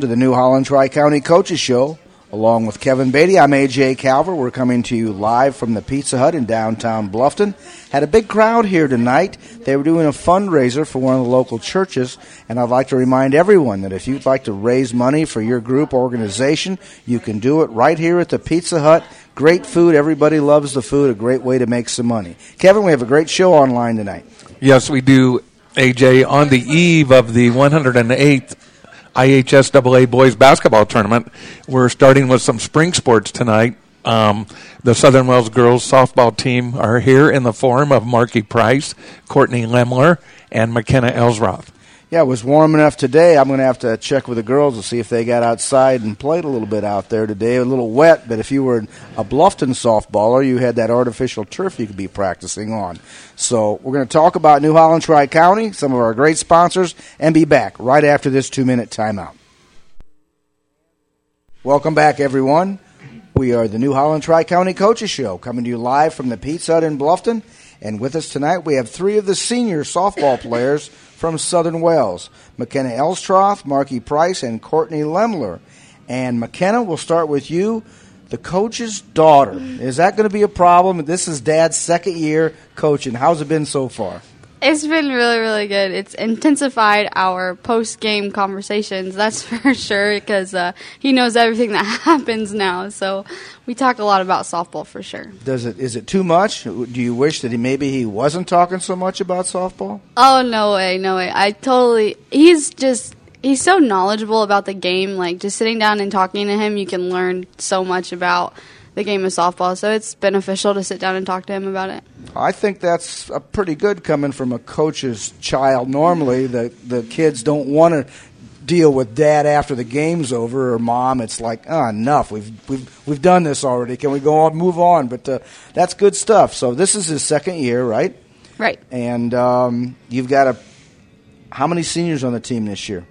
to the New Holland Tri County Coaches Show. Along with Kevin Beatty, I'm AJ Calver. We're coming to you live from the Pizza Hut in downtown Bluffton. Had a big crowd here tonight. They were doing a fundraiser for one of the local churches, and I'd like to remind everyone that if you'd like to raise money for your group organization, you can do it right here at the Pizza Hut. Great food. Everybody loves the food. A great way to make some money. Kevin, we have a great show online tonight. Yes, we do, AJ. On the eve of the 108th IHSAA boys basketball tournament. We're starting with some spring sports tonight. Um, the Southern Wells girls softball team are here in the form of Marky Price, Courtney Lemler, and McKenna Elstroth. Yeah, it was warm enough today. I'm going to have to check with the girls to see if they got outside and played a little bit out there today. A little wet, but if you were a Bluffton softballer, you had that artificial turf you could be practicing on. So we're going to talk about New Holland Tri County, some of our great sponsors, and be back right after this two minute timeout. Welcome back, everyone. We are the New Holland Tri County Coaches Show, coming to you live from the Pizza Hut in Bluffton. And with us tonight, we have three of the senior softball players from Southern Wells McKenna Elstroth, Marky Price, and Courtney Lemler. And McKenna, we'll start with you, the coach's daughter. Is that going to be a problem? This is Dad's second year coaching. How's it been so far? It's been really, really good. It's intensified our post game conversations, that's for sure, because uh, he knows everything that happens now. So we talk a lot about softball for sure. Does it is it too much? Do you wish that he maybe he wasn't talking so much about softball? Oh no way, no way. I totally. He's just he's so knowledgeable about the game. Like just sitting down and talking to him, you can learn so much about the game of softball. So it's beneficial to sit down and talk to him about it. I think that's a pretty good coming from a coach's child. Normally, the the kids don't want to deal with dad after the game's over or mom. It's like, oh, enough. We've we've we've done this already. Can we go on, move on? But uh, that's good stuff. So this is his second year, right? Right. And um, you've got a how many seniors on the team this year?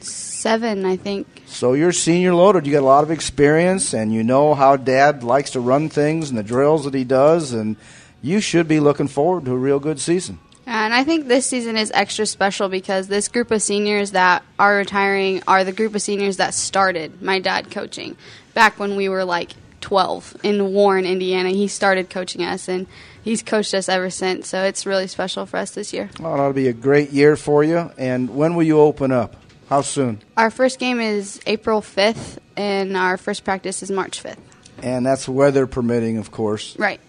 Seven, I think. So you're senior loaded. You got a lot of experience, and you know how Dad likes to run things and the drills that he does, and you should be looking forward to a real good season. And I think this season is extra special because this group of seniors that are retiring are the group of seniors that started my dad coaching back when we were like 12 in Warren, Indiana. He started coaching us, and he's coached us ever since. So it's really special for us this year. Well, it'll be a great year for you. And when will you open up? How soon? Our first game is April 5th, and our first practice is March 5th. And that's weather permitting, of course. Right.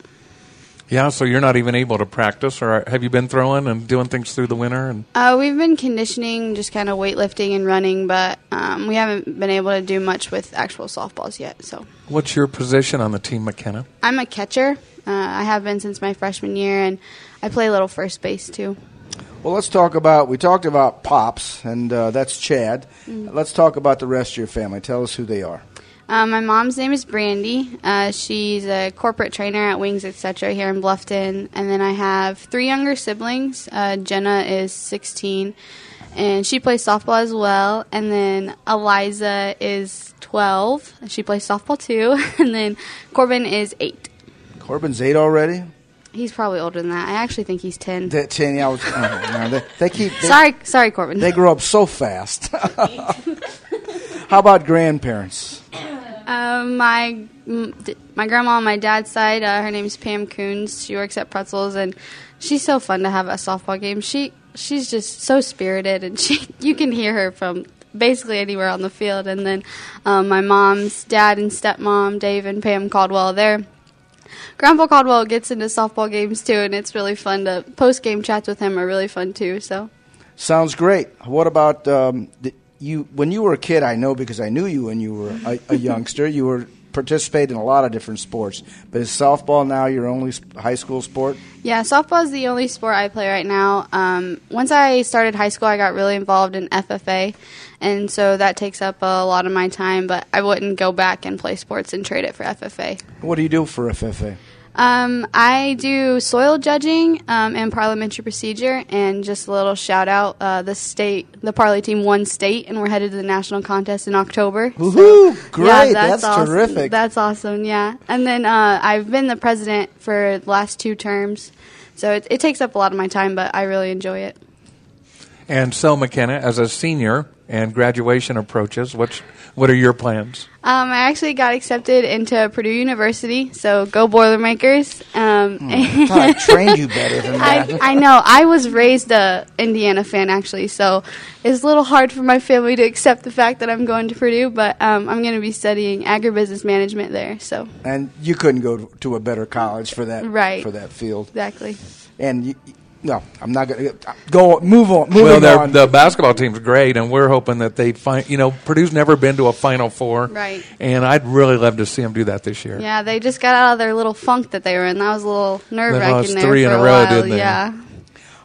Yeah, so you're not even able to practice, or have you been throwing and doing things through the winter? And Uh, we've been conditioning, just kind of weightlifting and running, but um, we haven't been able to do much with actual softballs yet. So what's your position on the team, McKenna? I'm a catcher. Uh, I have been since my freshman year, and I play a little first base too. Well, let's talk about. We talked about Pops, and uh, that's Chad. Let's talk about the rest of your family. Tell us who they are. Uh, my mom's name is Brandy. Uh, she's a corporate trainer at Wings Etc. here in Bluffton. And then I have three younger siblings. Uh, Jenna is 16, and she plays softball as well. And then Eliza is 12, she plays softball too. and then Corbin is 8. Corbin's eight already. He's probably older than that. I actually think he's 10. That ten. Yeah, I was, oh, no, they, they keep. They, sorry, sorry, Corbin. They grow up so fast. How about grandparents? Um, my my grandma on my dad's side, uh, her name's Pam Coons. She works at Pretzels, and she's so fun to have at softball games. She she's just so spirited, and she you can hear her from basically anywhere on the field. And then um, my mom's dad and stepmom, Dave and Pam Caldwell, they're Grandpa Caldwell gets into softball games too, and it's really fun to post game chats with him are really fun too. So Sounds great. What about um, the, you? When you were a kid, I know because I knew you when you were a, a youngster. You were participated in a lot of different sports. But is softball now your only high school sport? Yeah, softball is the only sport I play right now. Um, once I started high school, I got really involved in FFA, and so that takes up a lot of my time. But I wouldn't go back and play sports and trade it for FFA. What do you do for FFA? Um, I do soil judging um, and parliamentary procedure, and just a little shout out: uh, the state, the Parley team won state, and we're headed to the national contest in October. Woohoo! Great, Yeah, that's, awesome. terrific. That's awesome. Yeah, and then uh, I've been the president for the last two terms, so it, it takes up a lot of my time, but I really enjoy it. And so, McKenna, as a senior and graduation approaches. What's what are your plans? Um, I actually got accepted into Purdue University, so go Boilermakers. Um, I thought I trained you better than that. I, I know. I was raised a Indiana fan actually, so it's a little hard for my family to accept the fact that I'm going to Purdue. But um, I'm going to be studying agribusiness management there. So and you couldn't go to a better college for that Right. for that field. exactly. And you, no, I'm not going to go. Move on. Moving well, on. the basketball team's great, and we're hoping that they find. You know, Purdue's never been to a Final Four, Right. And I'd really love to see them do that this year. Yeah, they just got out of their little funk that they were in. That was a little nerve wracking. there three in a a, row, while. didn't they? Yeah.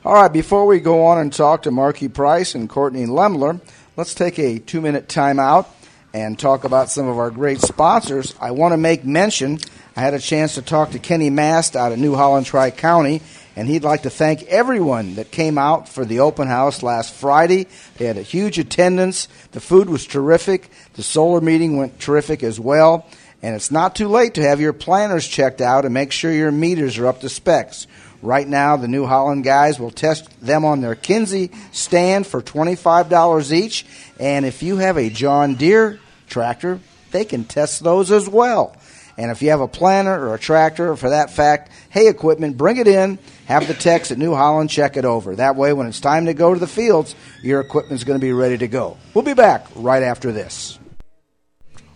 All right, before we go on and talk to Marky Price and Courtney Lemler, let's take a two minute timeout and talk about some of our great sponsors. I want to make mention I had a chance to talk to Kenny Mast out of New Holland Tri County, and he'd like to thank everyone that came out for the open house last Friday. They had a huge attendance, the food was terrific, the solar meeting went terrific as well. And it's not too late to have your planners checked out and make sure your meters are up to specs. Right now, the New Holland guys will test them on their Kinsey stand for $25 each. And if you have a John Deere tractor, they can test those as well. And if you have a planter or a tractor, or for that fact, hay equipment, bring it in. Have the techs at New Holland check it over. That way, when it's time to go to the fields, your equipment's going to be ready to go. We'll be back right after this.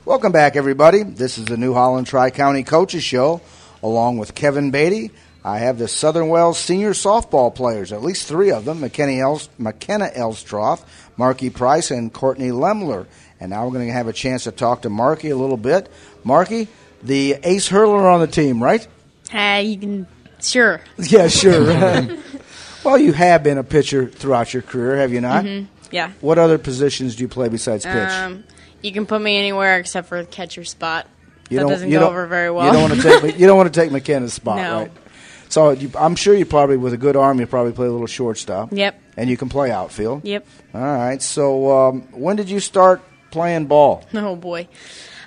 Welcome back, everybody. This is the New Holland Tri County Coaches Show, along with Kevin Beatty. I have the Southern Wells senior softball players, at least three of them McKenna, Els- McKenna Elstroth, Marky Price, and Courtney Lemler. And now we're going to have a chance to talk to Marky a little bit. Marky, the ace hurler on the team, right? Uh, you can sure. Yeah, sure. well, you have been a pitcher throughout your career, have you not? Yeah. What other positions do you play besides pitch? Um, you can put me anywhere except for the catcher spot. You that doesn't go over very well. You don't want to take you don't want to take McKenna's spot, No. right? So you, I'm sure you probably, with a good arm, you probably play a little shortstop. Yep. And you can play outfield. Yep. All right. So um, when did you start playing ball? Oh boy.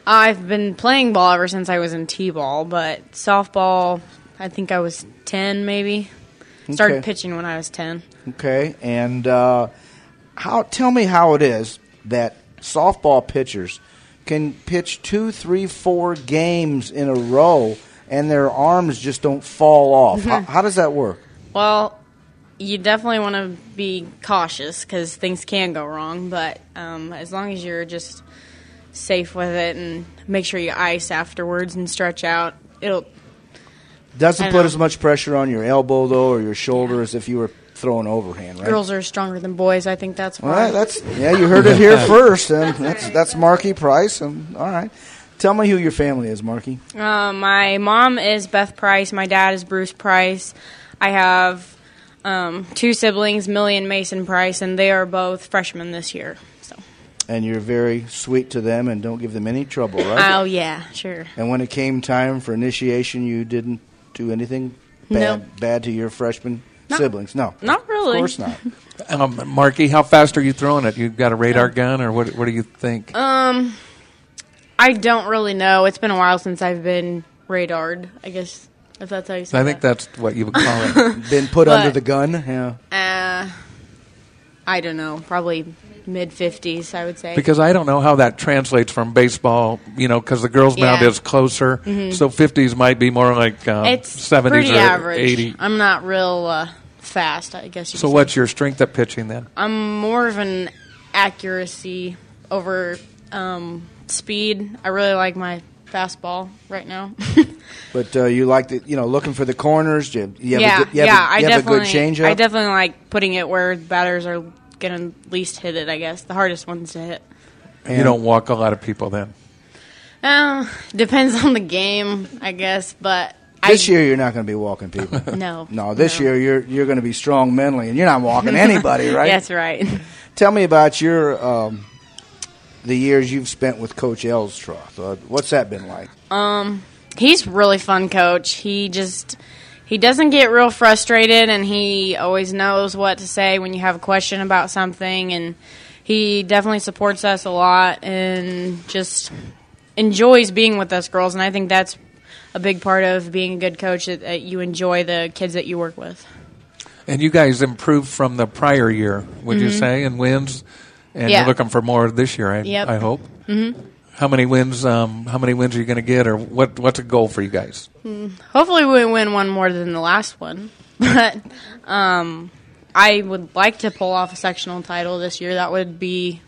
I've been playing ball ever since I was in T-ball, but softball, I think I was 10 maybe. Started Okay. pitching when I was 10. Okay. And uh, how? Tell me how it is that softball pitchers can pitch two, three, four games in a row, and their arms just don't fall off. how, how does that work? Well, you definitely want to be cautious because things can go wrong, but um, as long as you're just safe with it and make sure you ice afterwards and stretch out, it'll Doesn't put know. as much pressure on your elbow though, or your shoulder as if you were throwing overhand, right? Girls are stronger than boys. I think that's why. right, that's yeah. You heard it here first, and that's that's Marky Price. And all right, tell me who your family is, Marky. Uh, my mom is Beth Price. My dad is Bruce Price. I have um, two siblings, Millie and Mason Price, and they are both freshmen this year. So, And you're very sweet to them, and don't give them any trouble, right? oh yeah, sure. and when it came time for initiation, you didn't do anything bad No. bad to your freshman No. siblings. No, Not really. Of course not. Um, Marky, how fast are you throwing it? You've got a radar gun, or what? What do you think? Um, I don't really know. It's been a while since I've been radared. I guess if that's how you say I think that's what you would call it. Been put But- under the gun. Yeah. Uh, I don't know. Probably mid fifties, I would say. Because I don't know how that translates from baseball, you know, because the girls' mound Yeah. is closer. So 50s might be more like uh, it's 70s pretty or average. 80. I'm not real uh, fast. I guess. You So could say. what's your strength at pitching then? I'm more of an accuracy over um, speed. I really like my fastball right now. But uh, you like the, you know, looking for the corners. You, you have yeah, a good, you have yeah. a, I you have a definitely, good changeup. I definitely like putting it where batters are gonna least hit it. I guess the hardest ones to hit. you don't walk a lot of people then. Uh, depends on the game, I guess. But This I, year, you're not going to be walking people. no, No, this year you're you're going to be strong mentally, and you're not walking anybody, right? That's right. Tell me about your um, the years you've spent with Coach Elstroth. Uh, what's that been like? Um, he's really fun coach. He just he doesn't get real frustrated and he always knows what to say when you have a question about something and he definitely supports us a lot and just enjoys being with us girls and I think that's a big part of being a good coach that, that you enjoy the kids that you work with. And you guys improved from the prior year, would Mm-hmm. you say, in wins? and Yeah. you're looking for more this year. I, Yep. I hope. Mm-hmm. How many wins? Um, how many wins are you going to get, or what? What's a goal for you guys? Hopefully, we win one more than the last one. But um, I would like to pull off a sectional title this year. That would be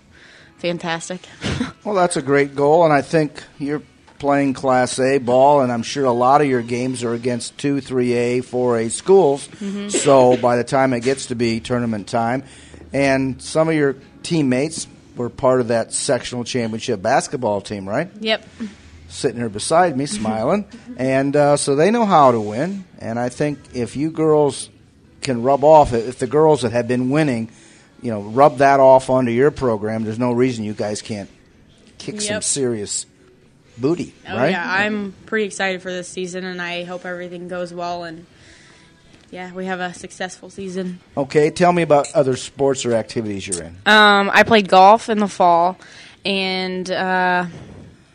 fantastic. Well, that's a great goal, and I think you're playing Class A ball, and I'm sure a lot of your games are against 2, 3A, 4A schools. So by the time it gets to be tournament time, and some of your teammates were part of that sectional championship basketball team, right? yep. Sitting here beside me, smiling, and uh, so they know how to win. And I think if you girls can rub off, if the girls that have been winning, you know, rub that off onto your program, there's no reason you guys can't kick some serious booty, Oh right? yeah, I'm pretty excited for this season, and I hope everything goes well. And yeah, we have a successful season. Okay, tell me about other sports or activities you're in. Um, I played golf in the fall, and uh,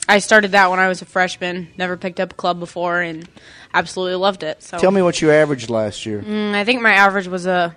I started that when I was a freshman. Never picked up a club before, and absolutely loved it. So Tell me what you averaged last year. Mm, I think my average was a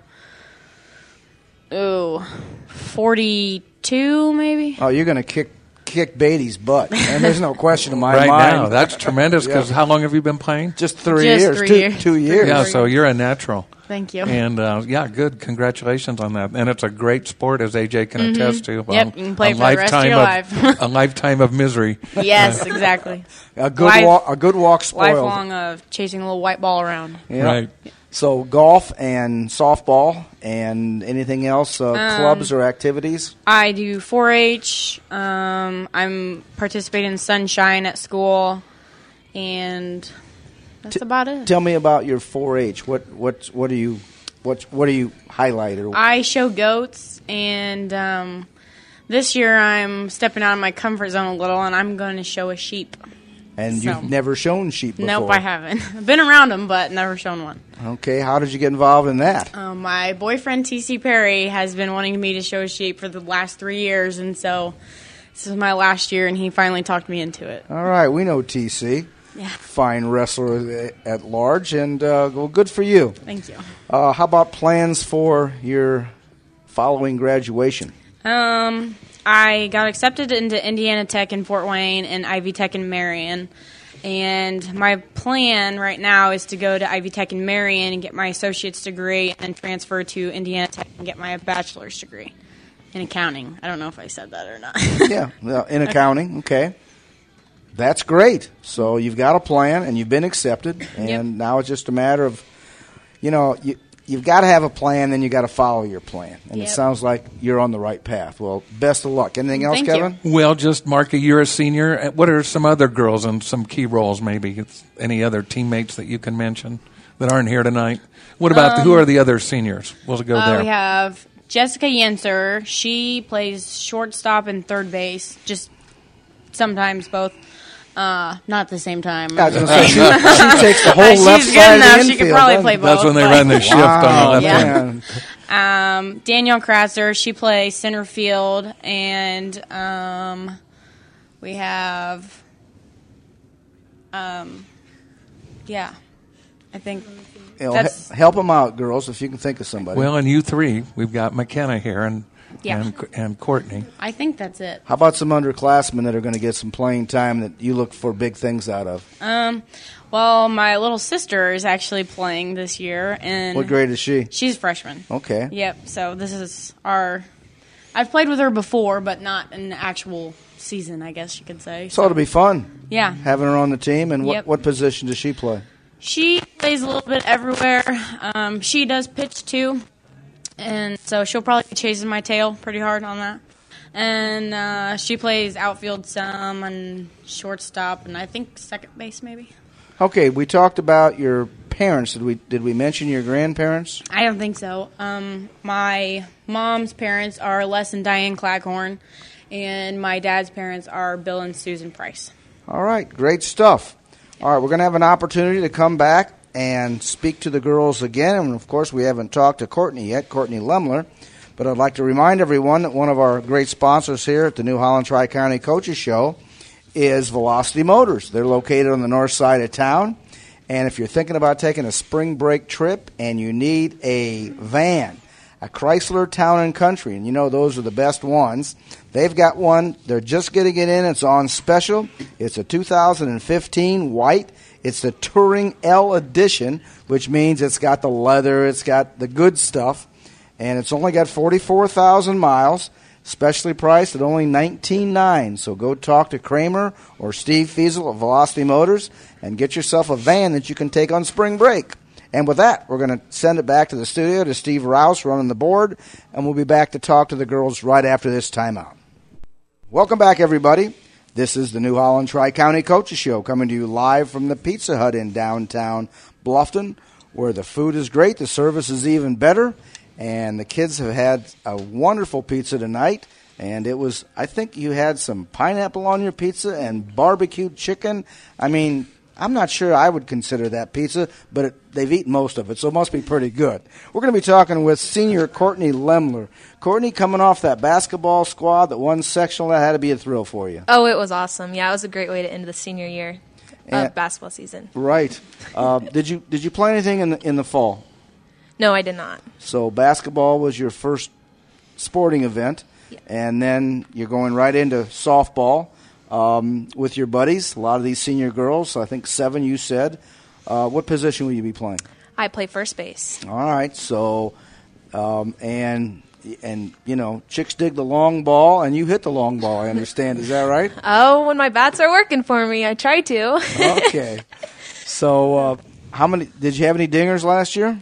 ooh, forty-two maybe. Oh, you're going to kick kick Beatty's butt, and there's no question in my right mind. now, that's tremendous. Because Yeah. how long have you been playing? just three Just years, three two, years. two years. Yeah, so you're a natural. Thank you. And uh, yeah, good. Congratulations on that. And it's a great sport, as AJ can attest to. Mm-hmm. Yep, you can play a for the rest of your lifetime life. a lifetime of misery. yes, exactly. a good Life- walk, a good walk spoiled. Lifelong of chasing a little white ball around. Yeah. Right. So golf and softball and anything else, uh, Um, clubs or activities. I do 4-H. Um, I'm participating in Sunshine at school, and that's about it. Tell me about your 4-H. What what what do you what what do you highlight or I show goats, and um, this year I'm stepping out of my comfort zone a little, and I'm going to show a sheep. And so- you've never shown sheep before? Nope, I haven't. I've been around them, but never shown one. Okay, how did you get involved in that? Um, my boyfriend T.C. Perry has been wanting me to show sheep for the last three years, and so this is my last year, and he finally talked me into it. All right, we know TC, Yeah, fine wrestler at large, and uh, well, good for you. thank you. Uh, how about plans for your following graduation? Um, I got accepted into Indiana Tech in Fort Wayne and Ivy Tech in Marion. And my plan right now is to go to Ivy Tech in Marion and get my associate's degree and then transfer to Indiana Tech and get my bachelor's degree in accounting. I don't know if I said that or not. yeah, well, in accounting. Okay, that's great. So you've got a plan, and you've been accepted, and Yep. now it's just a matter of, you know, you you've got to have a plan, then you got to follow your plan, and it sounds like you're on the right path. Well, best of luck. Anything else, Thank you. Kevin? Well, just Marka, you're a senior. Uh, What are some other girls in some key roles? Maybe It's any other teammates that you can mention that aren't here tonight. What about the, who are the other seniors? We'll go Uh, there. we have Jessica Yenser. She plays shortstop and third base, just sometimes both. Uh, not at the same time. I was gonna say, she, she takes the whole left she's side good of enough. the She infield. could probably play she? both. That's when they but- run the shift on the left Yeah. end. Um, Danielle Krasser, she plays center field, and um, we have, um, yeah, I think You know, That's- help them out, girls, if you can think of somebody. Well, and you three, we've got McKenna here and Yeah. and, and Courtney. I think that's it. How about some underclassmen that are going to get some playing time that you look for big things out of? Um, well, my little sister is actually playing this year, and What grade is she? she's a freshman. Okay. Yep. So this is our. I've played with her before, but not an actual season, I guess you could say. So it'll be fun yeah. having her on the team. And what, Yep. what position does she play? She plays a little bit everywhere. Um, she does pitch too, and so she'll probably be chasing my tail pretty hard on that. And uh, she plays outfield some and shortstop, and I think second base maybe. Okay, we talked about your parents. Did we did we mention your grandparents? I don't think so. Um, my mom's parents are Les and Diane Claghorn, and my dad's parents are Bill and Susan Price. All right, great stuff. All right, we're going to have an opportunity to come back and speak to the girls again. And of course, we haven't talked to Courtney yet, Courtney Lemler. But I'd like to remind everyone that one of our great sponsors here at the New Holland Tri County Coaches Show is Velocity Motors. They're located on the north side of town. And if you're thinking about taking a spring break trip and you need a van, a Chrysler Town and Country, and you know those are the best ones. They've got one. They're just getting it in. It's on special. It's a 2015 white. It's the Touring L Edition, which means it's got the leather, it's got the good stuff, and it's only got 44,000 miles. Specially priced at only $19.9. So go talk to Kramer or Steve Fiesel at Velocity Motors and get yourself a van that you can take on spring break. And with that, we're going to send it back to the studio to Steve Rouse running the board, and we'll be back to talk to the girls right after this timeout. Welcome back, everybody. This is the New Holland Tri County Coaches Show coming to you live from the Pizza Hut in downtown Bluffton, where the food is great, the service is even better, and the kids have had a wonderful pizza tonight. And it was, I think you had some pineapple on your pizza and barbecued chicken. I mean, I'm not sure I would consider that pizza, but it, they've eaten most of it, so it must be pretty good. We're going to be talking with senior Courtney Lemler. Courtney, coming off that basketball squad that won sectional, that had to be a thrill for you. Oh, it was awesome. Yeah, it was a great way to end the senior year And- of basketball season. Right. Uh, did you did you play anything in the, in the fall? No, I did not. So basketball was your first sporting event, Yeah. and then you're going right into softball um, with your buddies. A lot of these senior girls, I think seven. You said. Uh, what position will you be playing? I play first base. All right. So, um, and and you know, chicks dig the long ball, and you hit the long ball. I understand. Is that right? Oh, when my bats are working for me, I try to. Okay. So, uh, how many did you have any dingers last year?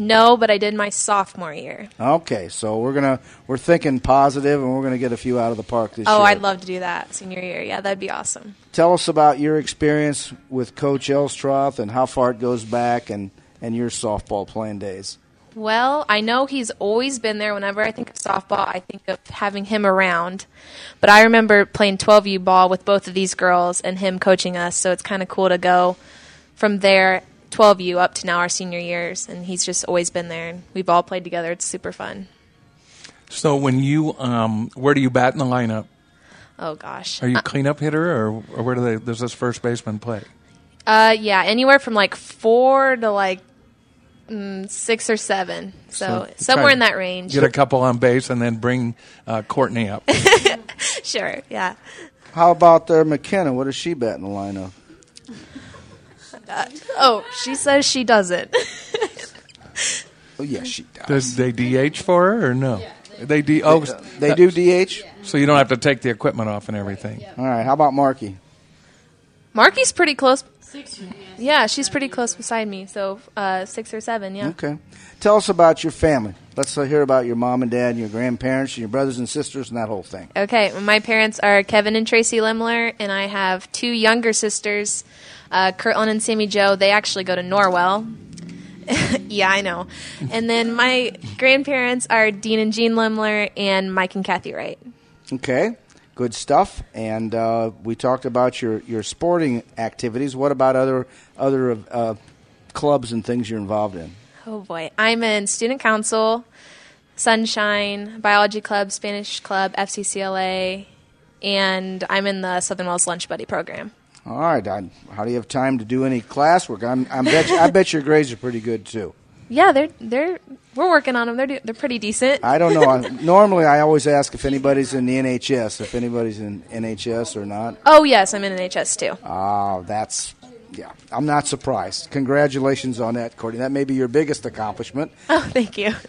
No, but I did my sophomore year. Okay, so we're gonna we're thinking positive, and we're gonna get a few out of the park this Oh, year. Oh, I'd love to do that senior year. Yeah, that'd be awesome. Tell us about your experience with Coach Elstroth and how far it goes back, and and your softball playing days. Well, I know he's always been there. Whenever I think of softball, I think of having him around. But I remember playing 12U ball with both of these girls and him coaching us. So it's kind of cool to go from there, 12U, up to now our senior years. And he's just always been there. And we've all played together. It's super fun. So when you, um, where do you bat in the lineup? Oh, gosh. Are you cleanup hitter, or, or where do they? Does this first baseman play? Uh, yeah, anywhere from like four to like mm, six or seven. So, So somewhere in that range. Get a couple on base, and then bring uh, Courtney up. Sure, yeah. How about their McKenna? What does she bat in the lineup? Oh, she says she doesn't. Oh yes, she does. Does they DH for her or no? They D. Oh, They do DH. so you don't have to take the equipment off and everything. All right. How about Marky? Marky's pretty close. Yeah, she's pretty close beside me. So uh, six or seven. Yeah. Okay. Tell us about your family. Let's uh, hear about your mom and dad, and your grandparents, and your brothers and sisters, and that whole thing. Okay. My parents are Kevin and Tracy Lemler, and I have two younger sisters, uh, Kirtland and Sammy Joe. They actually go to Norwell. yeah, I know. And then my grandparents are Dean and Jean Lemler and Mike and Kathy Wright. Okay. Good stuff. And uh, we talked about your, your sporting activities. What about other other uh, clubs and things you're involved in? Oh boy, I'm in student council, Sunshine, Biology Club, Spanish Club, FCCLA, and I'm in the Southern Wells Lunch Buddy program. All right. I, how do you have time to do any classwork? I'm, I'm bet you, I bet your grades are pretty good too. Yeah, they're they're we're working on them. They're do- they're pretty decent. I don't know. I, normally, I always ask if anybody's in the NHS, if anybody's in NHS or not. oh yes, I'm in NHS too. Ah, that's yeah. I'm not surprised. Congratulations on that, Courtney. That may be your biggest accomplishment. Oh, thank you.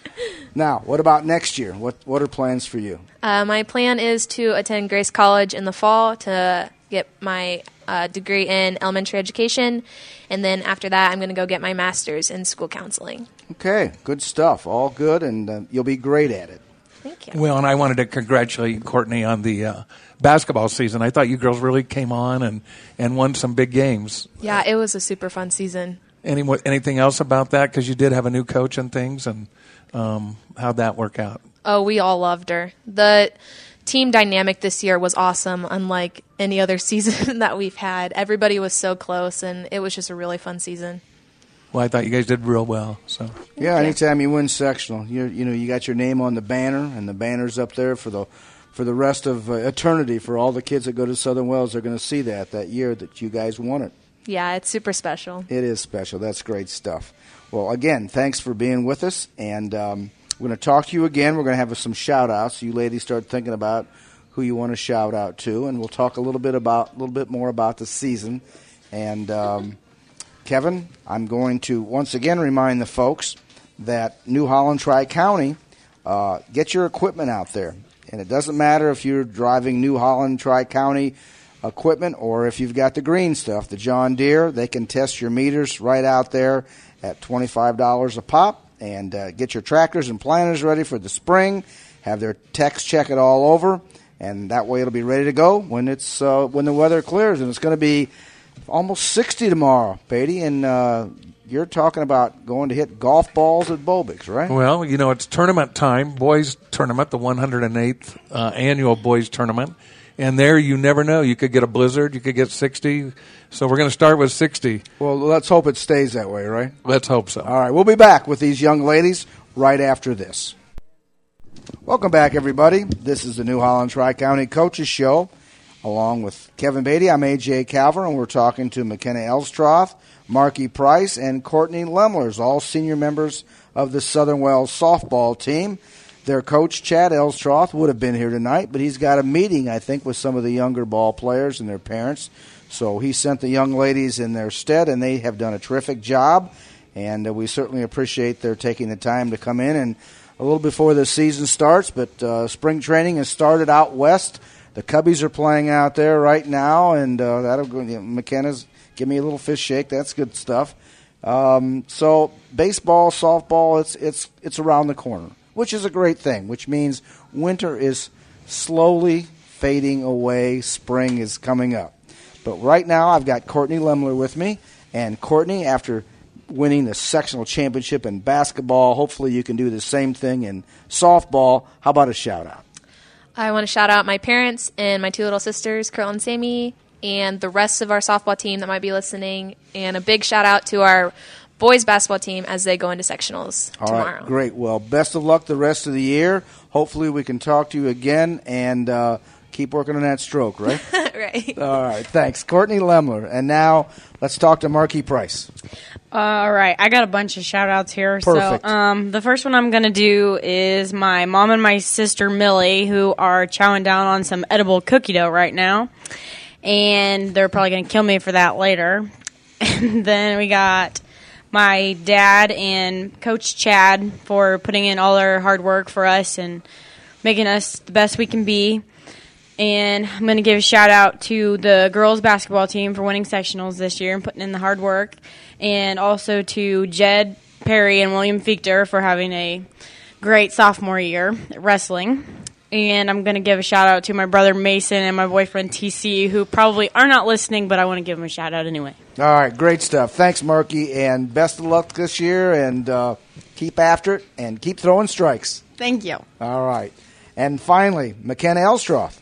Now, what about next year? What what are plans for you? Uh, my plan is to attend Grace College in the fall to get my uh, degree in elementary education, and then after that, I'm going to go get my master's in school counseling. Okay, good stuff. All good, and uh, you'll be great at it. Thank you. Well, and I wanted to congratulate Courtney on the uh, basketball season. I thought you girls really came on and, and won some big games. Yeah, it was a super fun season. Any anything else about that? Because you did have a new coach and things, and um, how'd that work out? Oh, we all loved her. The team dynamic this year was awesome, unlike any other season that we've had. Everybody was so close, and it was just a really fun season. Well, I thought you guys did real well. So Yeah, anytime you win sectional, you you know you got your name on the banner, and the banner's up there for the for the rest of uh, eternity for all the kids that go to Southern Wells. They're going to see that that year that you guys won it. Yeah, it's super special. It is special. That's great stuff. Well, again, thanks for being with us, and um, We're going to talk to you again. We're going to have some shout outs. You ladies start thinking about who you want to shout out to, and we'll talk a little bit about a little bit more about the season. And um, Kevin, I'm going to once again remind the folks that New Holland Tri County uh, get your equipment out there, and it doesn't matter if you're driving New Holland Tri County equipment or if you've got the green stuff, the John Deere. They can test your meters right out there at twenty five dollars a pop, and uh, get your tractors and planters ready for the spring. Have their techs check it all over, and that way it'll be ready to go when it's uh, when the weather clears, and it's going to be almost 60 tomorrow, Beatty, and uh, you're talking about going to hit golf balls at Bobix, right? Well, you know, it's tournament time, boys tournament, the 108th uh, annual boys tournament. And there you never know. You could get a blizzard, you could get 60. So we're going to start with 60. Well, let's hope it stays that way, right? Let's hope so. All right, we'll be back with these young ladies right after this. Welcome back, everybody. This is the New Holland Tri County Coaches Show. Along with Kevin Beatty, I'm AJ Calver, and we're talking to McKenna Elstroth, Marky Price, and Courtney Lemlers, all senior members of the Southern Wells softball team. Their coach, Chad Elstroth, would have been here tonight, but he's got a meeting, I think, with some of the younger ball players and their parents. So he sent the young ladies in their stead, and they have done a terrific job. And uh, we certainly appreciate their taking the time to come in and a little before the season starts. But uh, spring training has started out west. The Cubbies are playing out there right now, and uh, that'll go. You know, McKenna's give me a little fish shake. That's good stuff. Um, so baseball, softball, it's it's it's around the corner, which is a great thing. Which means winter is slowly fading away. Spring is coming up. But right now, I've got Courtney Lemler with me, and Courtney, after winning the sectional championship in basketball, hopefully you can do the same thing in softball. How about a shout out? I want to shout out my parents and my two little sisters, Carol and Sammy, and the rest of our softball team that might be listening. And a big shout out to our boys basketball team as they go into sectionals All tomorrow. right, great. Well, best of luck the rest of the year. Hopefully, we can talk to you again and uh, keep working on that stroke, right? right. All right, thanks. Courtney Lemler. And now let's talk to Marky Price. All right, I got a bunch of shout outs here. Perfect. So, um, the first one I'm going to do is my mom and my sister Millie, who are chowing down on some edible cookie dough right now. And they're probably going to kill me for that later. And then we got my dad and Coach Chad for putting in all their hard work for us and making us the best we can be. And I'm going to give a shout out to the girls basketball team for winning sectionals this year and putting in the hard work. And also to Jed Perry and William Fichter for having a great sophomore year wrestling. And I'm going to give a shout out to my brother Mason and my boyfriend TC, who probably are not listening, but I want to give them a shout out anyway. All right, great stuff. Thanks, Marky, and best of luck this year. And uh, keep after it and keep throwing strikes. Thank you. All right. And finally, McKenna Elstroth.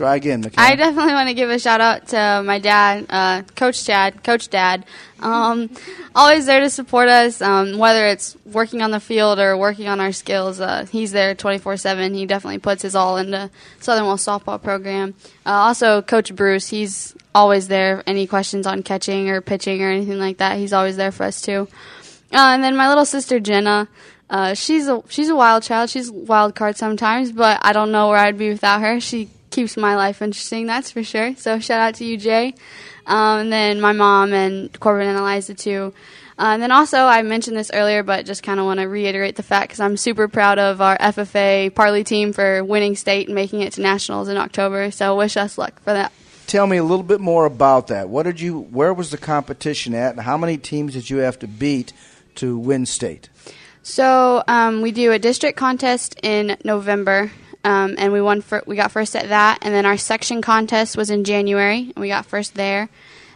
Try again. I definitely want to give a shout out to my dad, uh, Coach Chad, Coach Dad. Um, always there to support us, um, whether it's working on the field or working on our skills. Uh, he's there 24 7. He definitely puts his all into Southern Wells softball program. Uh, also, Coach Bruce, he's always there. Any questions on catching or pitching or anything like that, he's always there for us too. Uh, and then my little sister Jenna. Uh, she's a she's a wild child. She's wild card sometimes, but I don't know where I'd be without her. She keeps my life interesting, that's for sure. So shout out to you, Jay. Um, and then my mom and Corbin and Eliza too. Uh, and then also, I mentioned this earlier, but just kind of want to reiterate the fact because I'm super proud of our FFA Parley team for winning state and making it to nationals in October. So wish us luck for that. Tell me a little bit more about that. What did you? Where was the competition at, and how many teams did you have to beat to win state? So um, we do a district contest in November, um, and we won. For, we got first at that, and then our section contest was in January, and we got first there.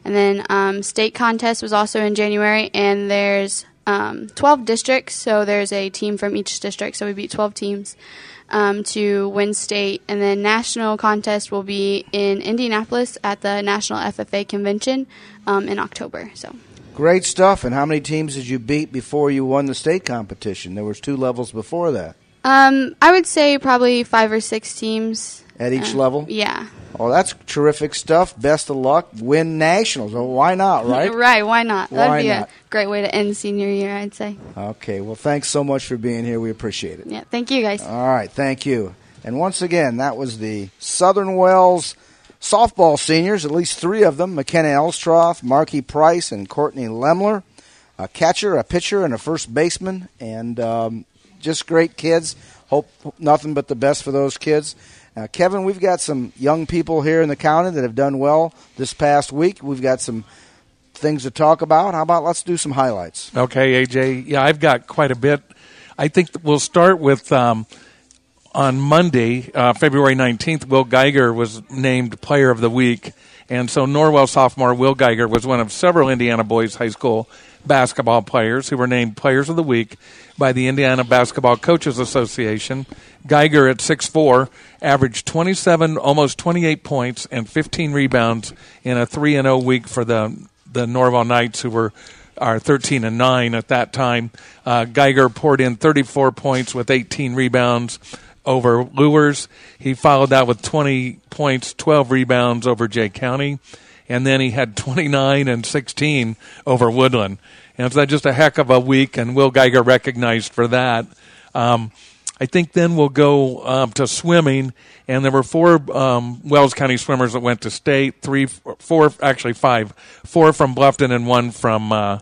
And then um, state contest was also in January, and there's um, 12 districts, so there's a team from each district. So we beat 12 teams um, to win state, and then national contest will be in Indianapolis at the National FFA Convention um, in October. So. Great stuff. And how many teams did you beat before you won the state competition? There was two levels before that. Um, I would say probably five or six teams. at each level. Yeah. Oh, that's terrific stuff. Best of luck. Win nationals. Oh, why not, right? Right. Why not? Why That'd be not? a great way to end senior year, I'd say. Okay. Well, thanks so much for being here. We appreciate it. Yeah. Thank you, guys. All right. Thank you. And once again, that was the Southern Wells softball seniors, at least three of them McKenna Elstroth, Marky Price, and Courtney Lemler. A catcher, a pitcher, and a first baseman. And um, just great kids. Hope nothing but the best for those kids. Uh, Kevin, we've got some young people here in the county that have done well this past week. We've got some things to talk about. How about let's do some highlights? Okay, AJ. Yeah, I've got quite a bit. I think we'll start with um, on Monday, uh, February 19th, Will Geiger was named Player of the Week. And so Norwell sophomore Will Geiger was one of several Indiana boys high school basketball players who were named Players of the Week by the Indiana Basketball Coaches Association. Geiger at 6'4 averaged 27, almost 28 points and 15 rebounds in a 3 and 0 week for the the Norwell Knights who were are 13 and 9 at that time. Uh, Geiger poured in 34 points with 18 rebounds over Luers. He followed that with 20 points, 12 rebounds over Jay County, and then he had 29 and 16 over Woodland. And it's just a heck of a week, and Will Geiger recognized for that. Um, I think then we'll go um, to swimming, and there were four um, Wells County swimmers that went to state. Three, four, actually five, four from Bluffton and one from uh,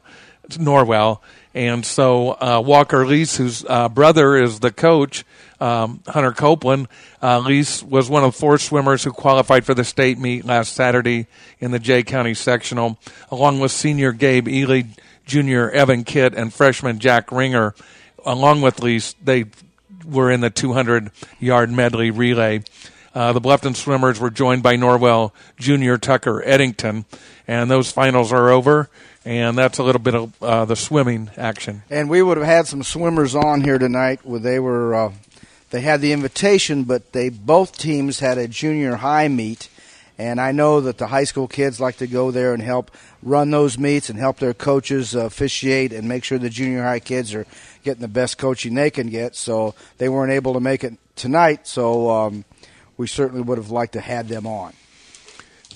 Norwell. And so uh, Walker Lease, whose uh, brother is the coach, um, Hunter Copeland, uh, Lease was one of four swimmers who qualified for the state meet last Saturday in the Jay County sectional, along with senior Gabe Ely, junior Evan Kitt, and freshman Jack Ringer. Along with Lease, they were in the 200 yard medley relay. Uh, the Bluffton swimmers were joined by Norwell junior Tucker Eddington, and those finals are over. And that's a little bit of uh, the swimming action. And we would have had some swimmers on here tonight where they were uh, they had the invitation, but they both teams had a junior high meet. And I know that the high school kids like to go there and help run those meets and help their coaches uh, officiate and make sure the junior high kids are getting the best coaching they can get. So they weren't able to make it tonight. So um, we certainly would have liked to had them on.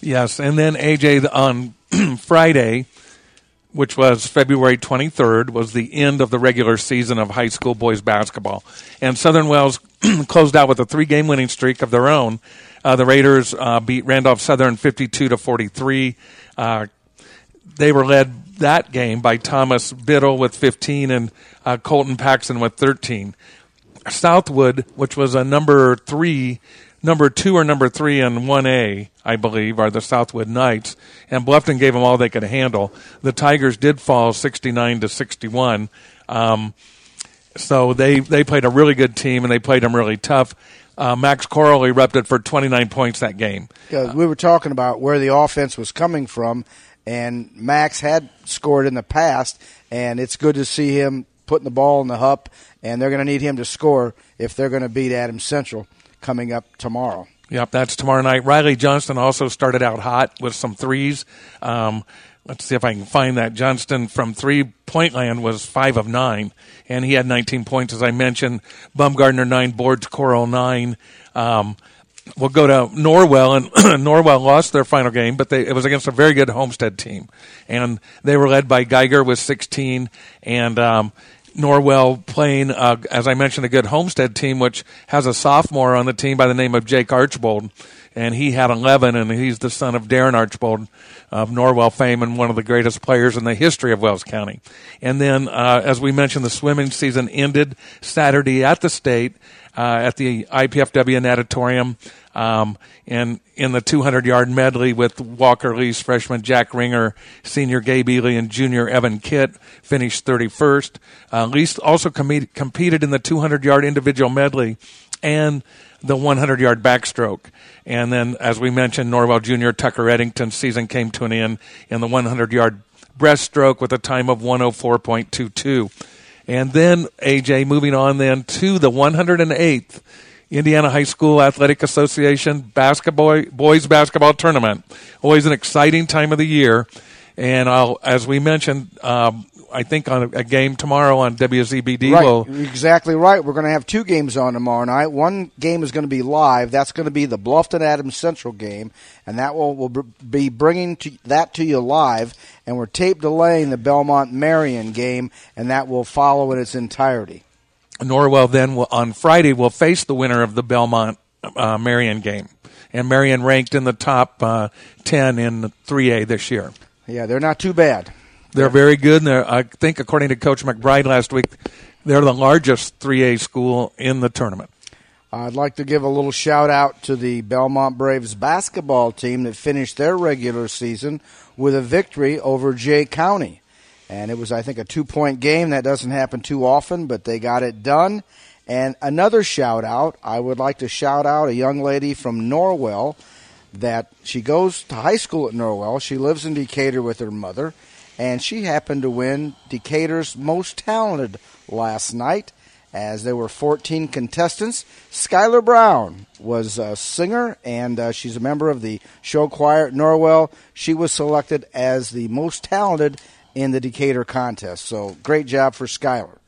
Yes, and then AJ on Friday, which was February 23rd, was the end of the regular season of high school boys basketball. And Southern Wells closed out with a three game winning streak of their own. Uh, the Raiders uh, beat Randolph Southern 52 to 43. Uh, they were led that game by Thomas Biddle with 15 and uh, Colton Paxson with 13. Southwood, which was a number three, number two or number three in 1A, I believe, are the Southwood Knights, and Bluffton gave them all they could handle. The Tigers did fall 69 to 61. Um, so they, they played a really good team and they played them really tough. Uh, Max Coral erupted for 29 points that game. Because we were talking about where the offense was coming from, and Max had scored in the past, and it's good to see him putting the ball in the hup, and they're going to need him to score if they're going to beat Adams Central coming up tomorrow. Yep, that's tomorrow night. Riley Johnston also started out hot with some threes. Um, let's see if I can find that. Johnston from three point land was five of nine, and he had 19 points, as I mentioned. Bumgardner nine, Boards Coral nine. Um, we'll go to Norwell, and Norwell lost their final game, but they, it was against a very good Homestead team, and they were led by Geiger with 16, and um, Norwell playing, uh, as I mentioned, a good Homestead team, which has a sophomore on the team by the name of Jake Archbold, and he had 11, and he's the son of Darren Archbold of Norwell fame and one of the greatest players in the history of Wells County. And then, uh, as we mentioned, the swimming season ended Saturday at the state uh, at the IUPUI Natatorium Um, and in the 200 yard medley with Walker Lease freshman Jack Ringer, senior Gabe Ely, and junior Evan Kitt finished 31st. Uh, also com- competed in the 200 yard individual medley and the 100 yard backstroke. And then, as we mentioned, Norwell Jr. Tucker Eddington's season came to an end in the 100 yard breaststroke with a time of 104.22. And then, AJ, moving on then to the 108th Indiana High School Athletic Association basketball boys basketball tournament. Always an exciting time of the year. And I'll, as we mentioned, um, I think on a, a game tomorrow on WZBD. Right, Will exactly right. We're going to have two games on tomorrow night. One game is going to be live. That's going to be the Bluffton Adams Central game, and that will will be bringing to, that to you live. And we're tape delaying the Belmont Marion game, and that will follow in its entirety. Norwell then will, on Friday will face the winner of the Belmont uh, Marion game, and Marion ranked in the top uh, ten in 3A this year. Yeah, they're not too bad. They're very good, and I think, according to Coach McBride last week, they're the largest 3A school in the tournament. I'd like to give a little shout out to the Belmont Braves basketball team that finished their regular season with a victory over Jay County. And it was, I think, a two point game. That doesn't happen too often, but they got it done. And another shout out, I would like to shout out a young lady from Norwell that she goes to high school at Norwell. She lives in Decatur with her mother and she happened to win Decatur's Most Talented last night. As there were 14 contestants, Skylar Brown was a singer, and uh, she's a member of the show choir at Norwell. She was selected as the most talented in the Decatur contest. So great job for Skylar.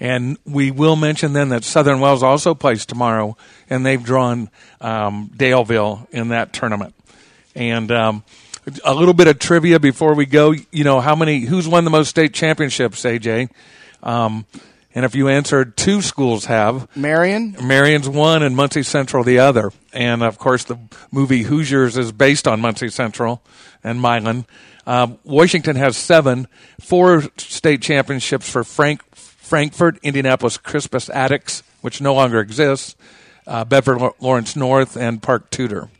And we will mention then that Southern Wells also plays tomorrow, and they've drawn um, Daleville in that tournament. And um, a little bit of trivia before we go. You know, how many, who's won the most state championships, AJ? Um, and if you answered, two schools have. Marion? Marion's one and Muncie Central the other. And of course, the movie Hoosiers is based on Muncie Central and Milan. Um, Washington has seven, four state championships for Frank, Frankfort, Indianapolis Crispus Attucks, which no longer exists, uh, Bedford Lawrence North, and Park Tudor.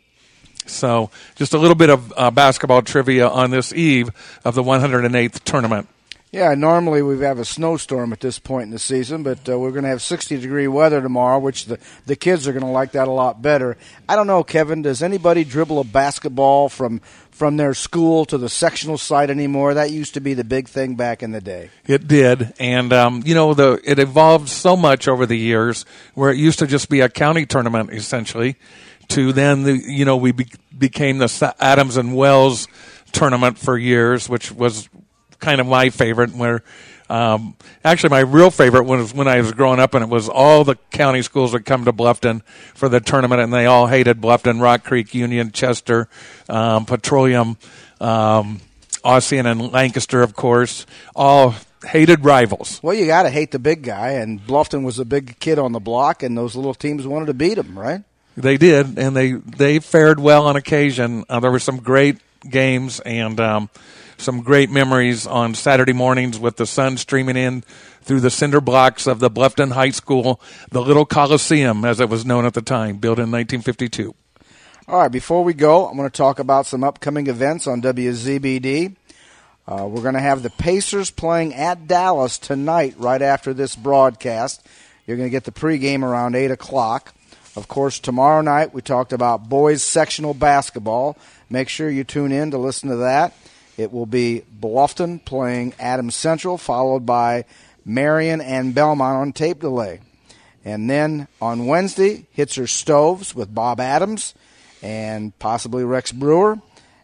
So, just a little bit of uh, basketball trivia on this eve of the 108th tournament. Yeah, normally we have a snowstorm at this point in the season, but uh, we're going to have 60 degree weather tomorrow, which the, the kids are going to like that a lot better. I don't know, Kevin, does anybody dribble a basketball from from their school to the sectional site anymore? That used to be the big thing back in the day. It did, and um, you know, the it evolved so much over the years, where it used to just be a county tournament essentially to then the you know we be, became the Adams and Wells tournament for years, which was kind of my favorite. Where um, actually my real favorite was when I was growing up, and it was all the county schools would come to Bluffton for the tournament, and they all hated Bluffton, Rock Creek, Union, Chester, um, Petroleum, um, Ossian, and Lancaster, of course, all hated rivals. Well, you got to hate the big guy, and Bluffton was a big kid on the block, and those little teams wanted to beat him, right? They did, and they they fared well on occasion. Uh, there were some great games and um, some great memories on Saturday mornings with the sun streaming in through the cinder blocks of the Bluffton High School, the Little Coliseum, as it was known at the time, built in 1952. All right, before we go, I'm going to talk about some upcoming events on WZBD. Uh, we're going to have the Pacers playing at Dallas tonight, right after this broadcast. You're going to get the pregame around 8 o'clock. Of course, tomorrow night we talked about boys sectional basketball. Make sure you tune in to listen to that. It will be Bluffton playing Adams Central, followed by Marion and Belmont on tape delay. And then on Wednesday, Hitzer Stoves with Bob Adams and possibly Rex Brewer.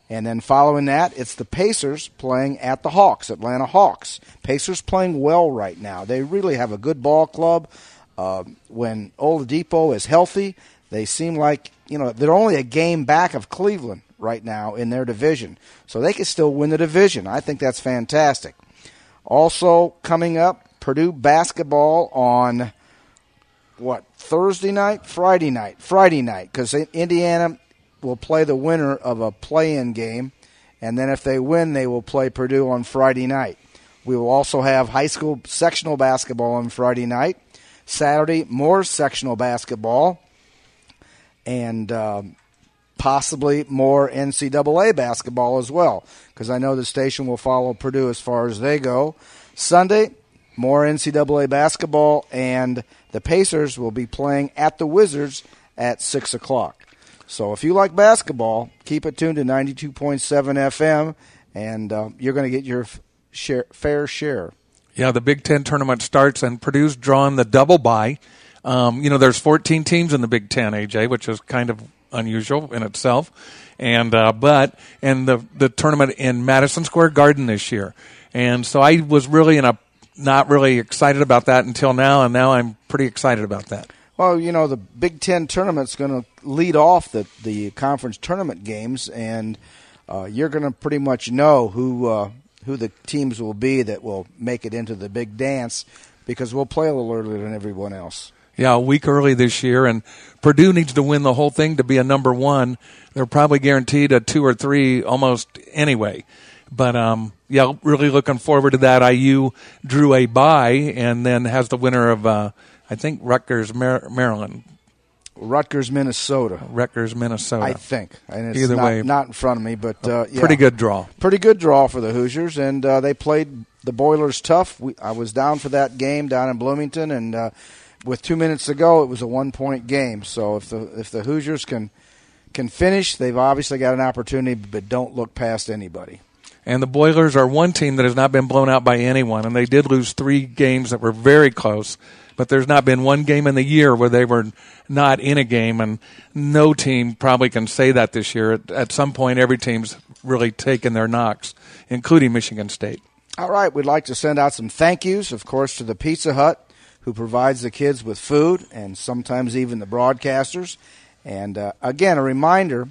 And then following that, it's the Pacers playing at the Hawks, Atlanta Hawks. Pacers playing well right now. They really have a good ball club. Uh, when Oladipo is healthy, they seem like you know they're only a game back of Cleveland right now in their division, so they can still win the division. I think that's fantastic. Also coming up, Purdue basketball on what Thursday night, Friday night, Friday night, because Indiana will play the winner of a play-in game, and then if they win, they will play Purdue on Friday night. We will also have high school sectional basketball on Friday night. Saturday, more sectional basketball, and um, possibly more NCAA basketball as well, because I know the station will follow Purdue as far as they go. Sunday, more NCAA basketball, and the Pacers will be playing at the Wizards at 6 o'clock. So if you like basketball, keep it tuned to 92.7 FM, and uh, you're going to get your share, fair share. Yeah, the Big Ten tournament starts, and Purdue's drawn the double bye. Um, you know, there's 14 teams in the Big Ten, AJ, which is kind of unusual in itself. And uh, but and the the tournament in Madison Square Garden this year, and so I was really in a not really excited about that until now, and now I'm pretty excited about that. Well, you know, the Big Ten tournament's going to lead off the, the conference tournament games, and uh, you're going to pretty much know who uh, who the teams will be that will make it into the big dance because we'll play a little earlier than everyone else. Yeah, a week early this year, and Purdue needs to win the whole thing to be a number one. They're probably guaranteed a two or three almost anyway. But um, yeah, really looking forward to that. IU drew a bye and then has the winner of uh, I think Rutgers, Mar- Maryland. Rutgers, Minnesota. Rutgers, Minnesota. I think. And it's Either not, way, not in front of me, but uh, yeah. pretty good draw. Pretty good draw for the Hoosiers, and uh, they played the Boilers tough. We, I was down for that game down in Bloomington, and uh, with two minutes to go, it was a one-point game. So if the if the Hoosiers can can finish, they've obviously got an opportunity, but don't look past anybody. And the Boilers are one team that has not been blown out by anyone, and they did lose three games that were very close. But there's not been one game in the year where they were not in a game, and no team probably can say that this year. At, at some point, every team's really taken their knocks, including Michigan State. All right, we'd like to send out some thank yous, of course, to the Pizza Hut, who provides the kids with food, and sometimes even the broadcasters. And uh, again, a reminder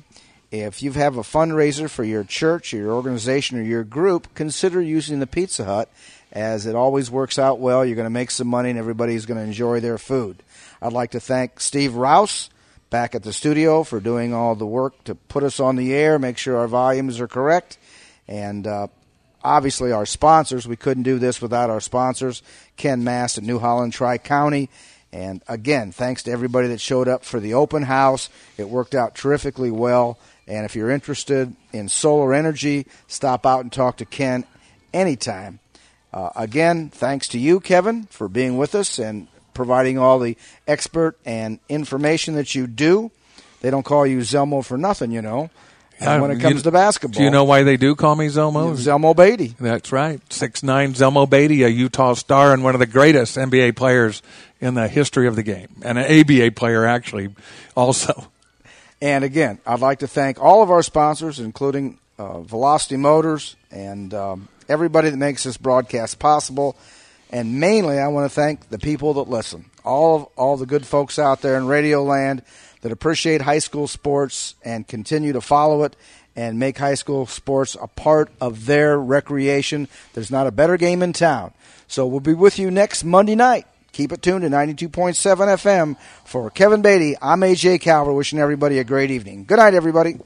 if you have a fundraiser for your church, or your organization, or your group, consider using the Pizza Hut as it always works out well. You're going to make some money and everybody's going to enjoy their food. I'd like to thank Steve Rouse back at the studio for doing all the work to put us on the air, make sure our volumes are correct, and uh, obviously our sponsors. We couldn't do this without our sponsors, Ken Mast at New Holland Tri County. And again, thanks to everybody that showed up for the open house. It worked out terrifically well. And if you're interested in solar energy, stop out and talk to Ken anytime. Uh, again, thanks to you, Kevin, for being with us and providing all the expert and information that you do. They don't call you Zelmo for nothing, you know. And when it comes you, to basketball, do you know why they do call me Zelmo? Zelmo Beaty. That's right, six nine Zelmo Beaty, a Utah star and one of the greatest NBA players in the history of the game, and an ABA player actually, also. And again, I'd like to thank all of our sponsors, including uh, Velocity Motors and um, everybody that makes this broadcast possible. And mainly, I want to thank the people that listen. All of, all the good folks out there in Radio Land that appreciate high school sports and continue to follow it and make high school sports a part of their recreation. There's not a better game in town. So we'll be with you next Monday night. Keep it tuned to 92.7 FM. For Kevin Beatty, I'm AJ Calver, wishing everybody a great evening. Good night, everybody.